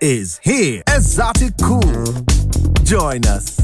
Is here. Esoticool. Join us.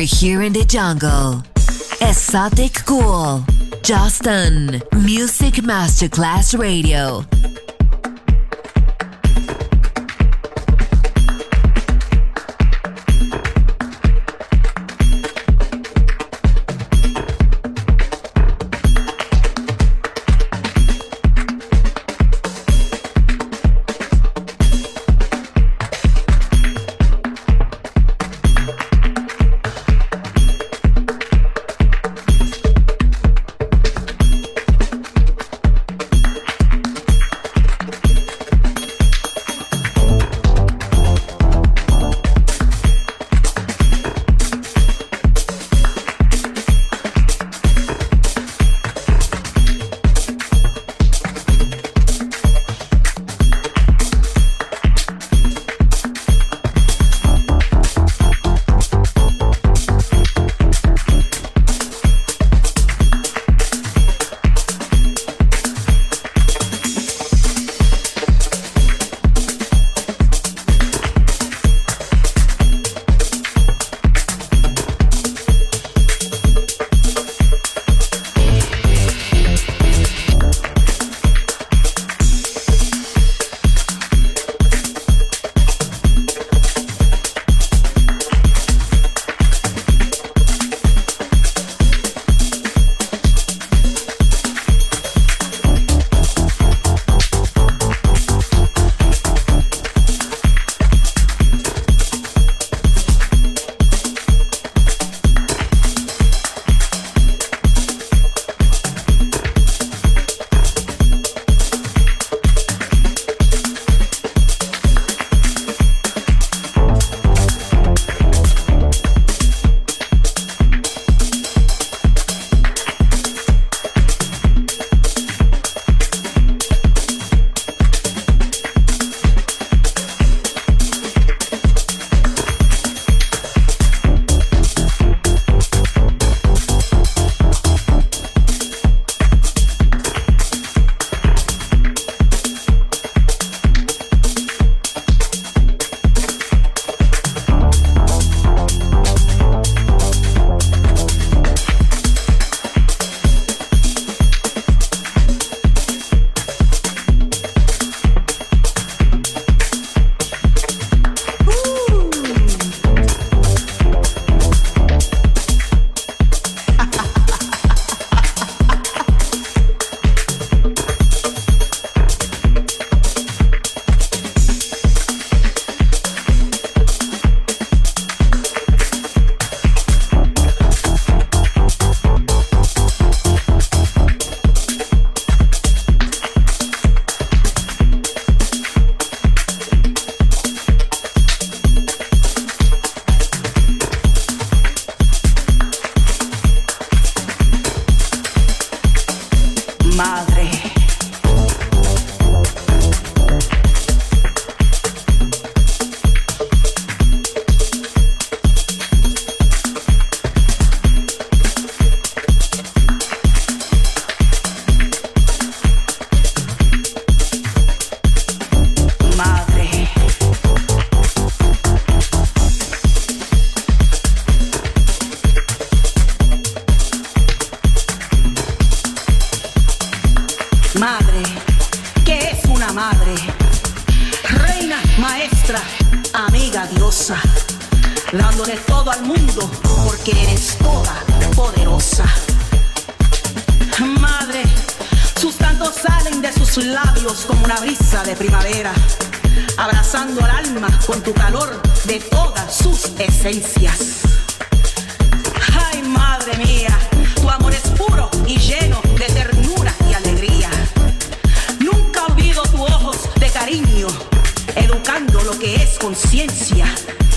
Over here in the jungle. Exotic Cool. Justin. Music Masterclass Radio.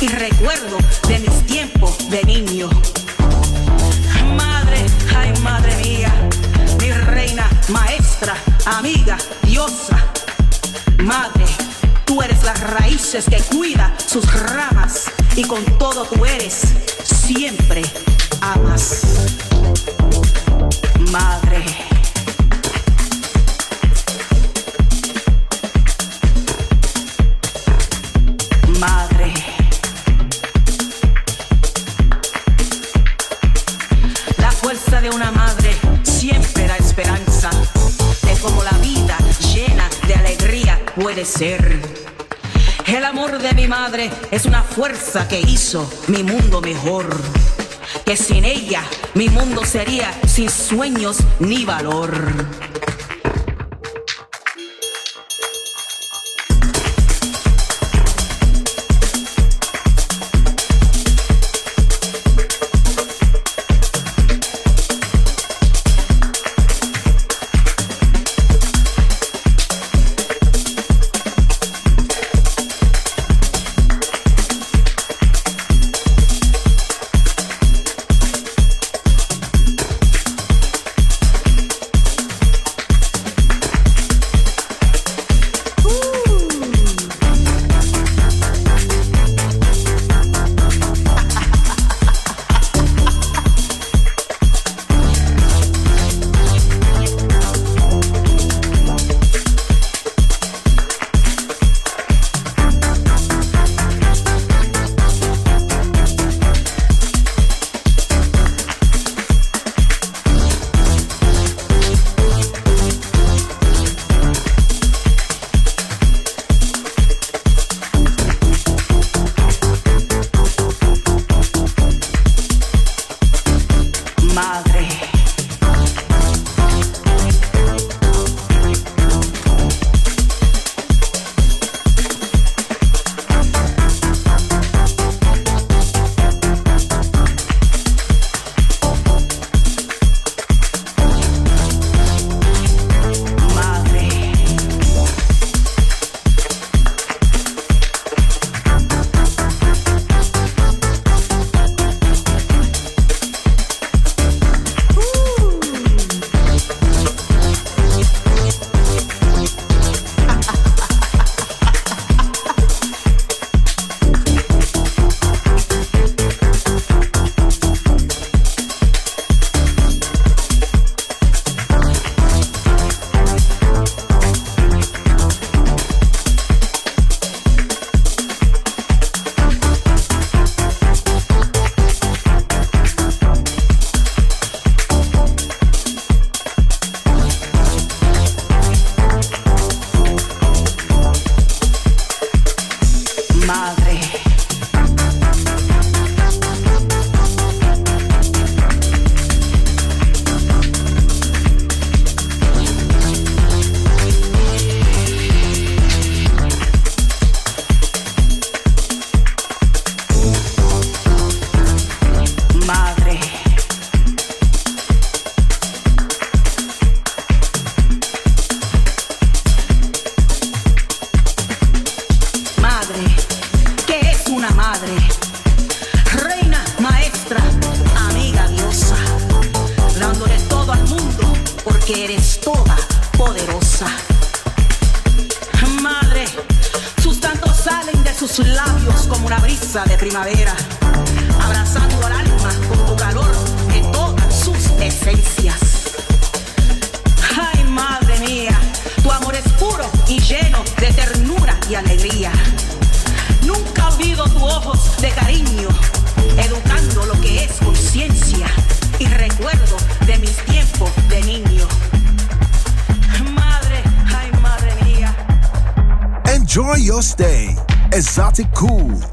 y recuerdo de mis tiempos de niño. Madre, ay madre mía, mi reina, maestra, amiga, diosa. Madre, tú eres las raíces que cuida sus ramas y con todo tú eres, siempre amas. Madre. florecer. El amor de mi madre es una fuerza que hizo mi mundo mejor. Que sin ella mi mundo sería sin sueños ni valor. de primavera. Abrazando al alma con tu calor de todas sus esencias. Ay, madre mía, tu amor es puro y lleno de ternura y alegría. Nunca olvido tus ojos de cariño, educando lo que es conciencia y recuerdo de mis tiempos de niño. Madre, ay, madre mía. Enjoy your stay. Exotic Cool.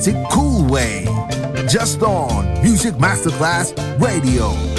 Exotic cool way. Just on Music Masterclass Radio.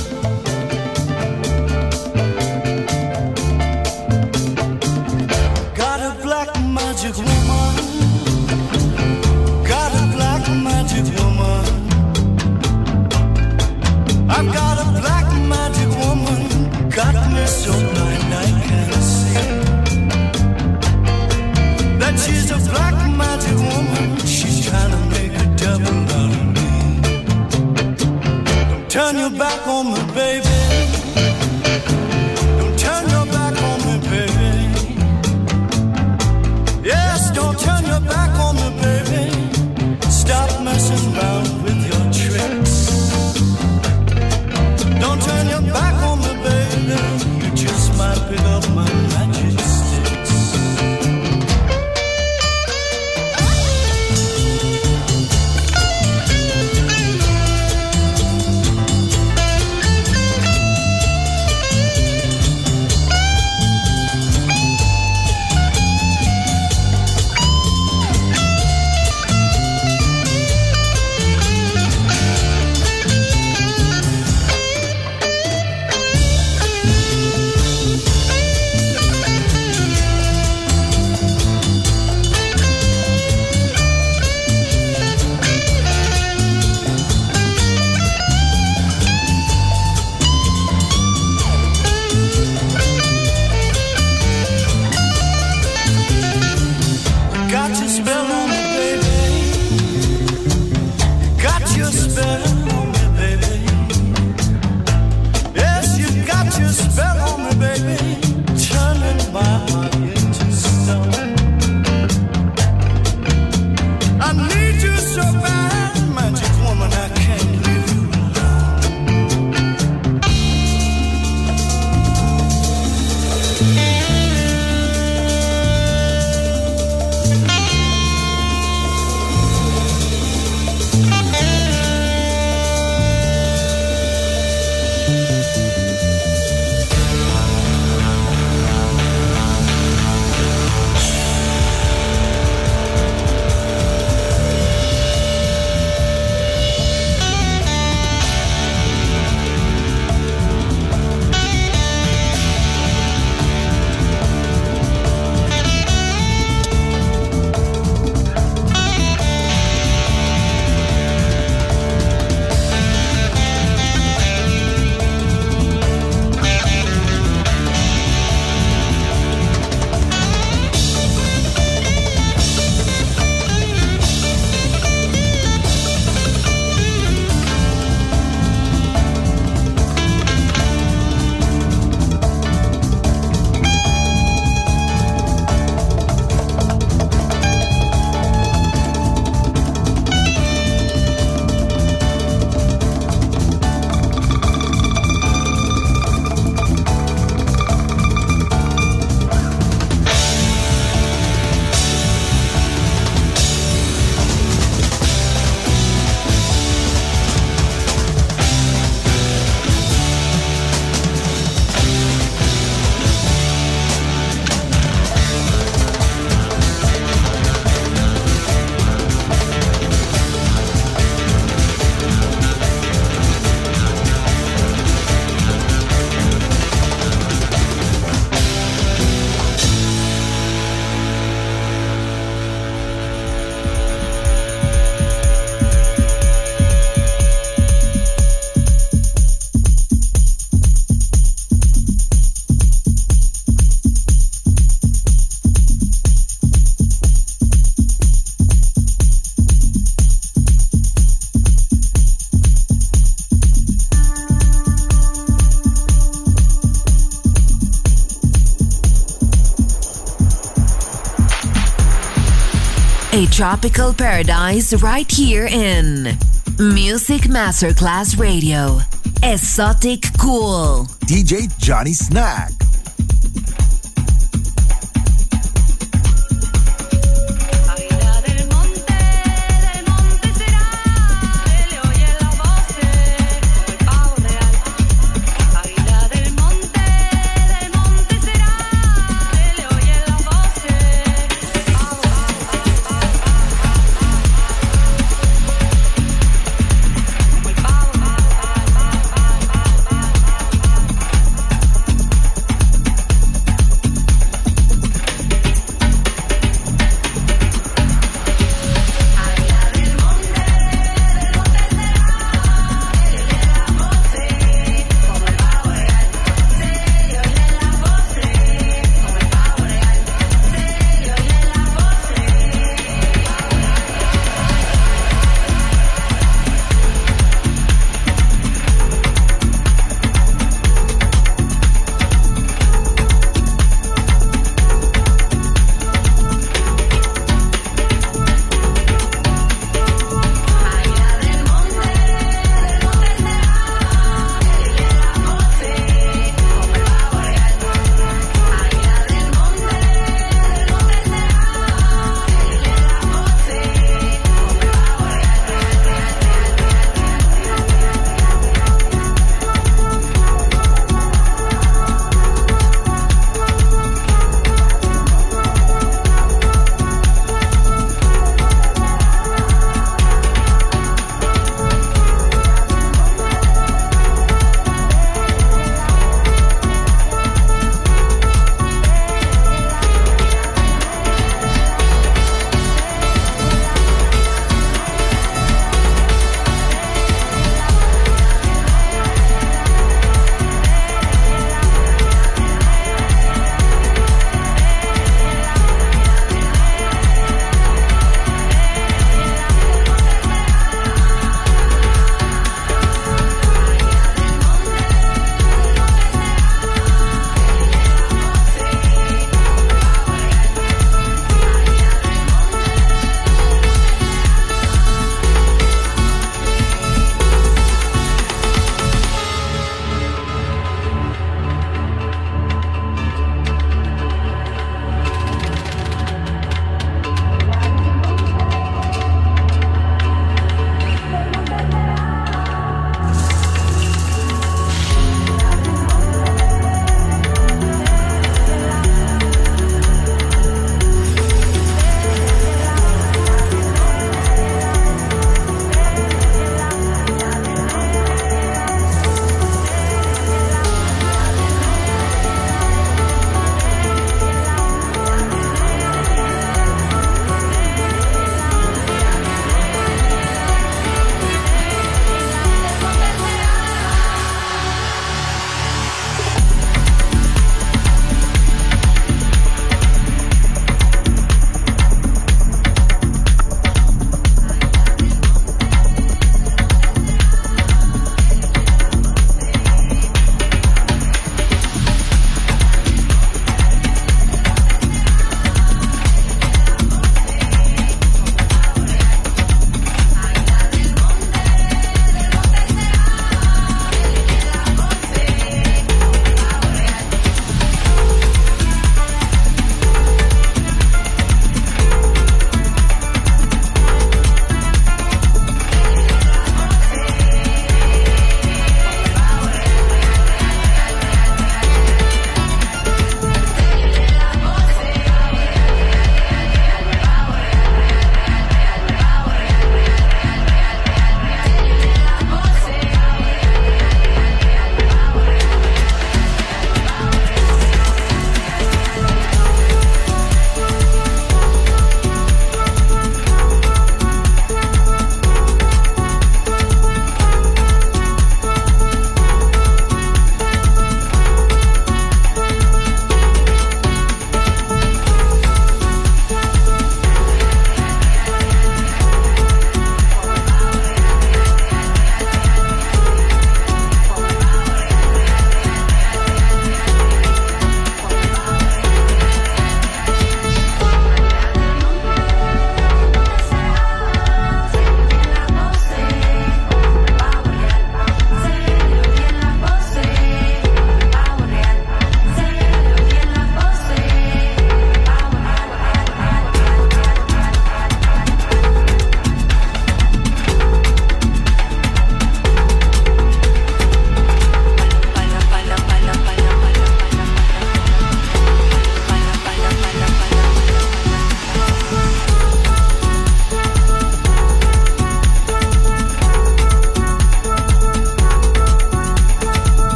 Tropical paradise right here in Music Masterclass Radio. Exotic Cool. DJ Johnny Snack.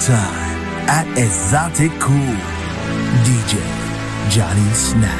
Time at Exotic Cool. DJ Johnny Snack.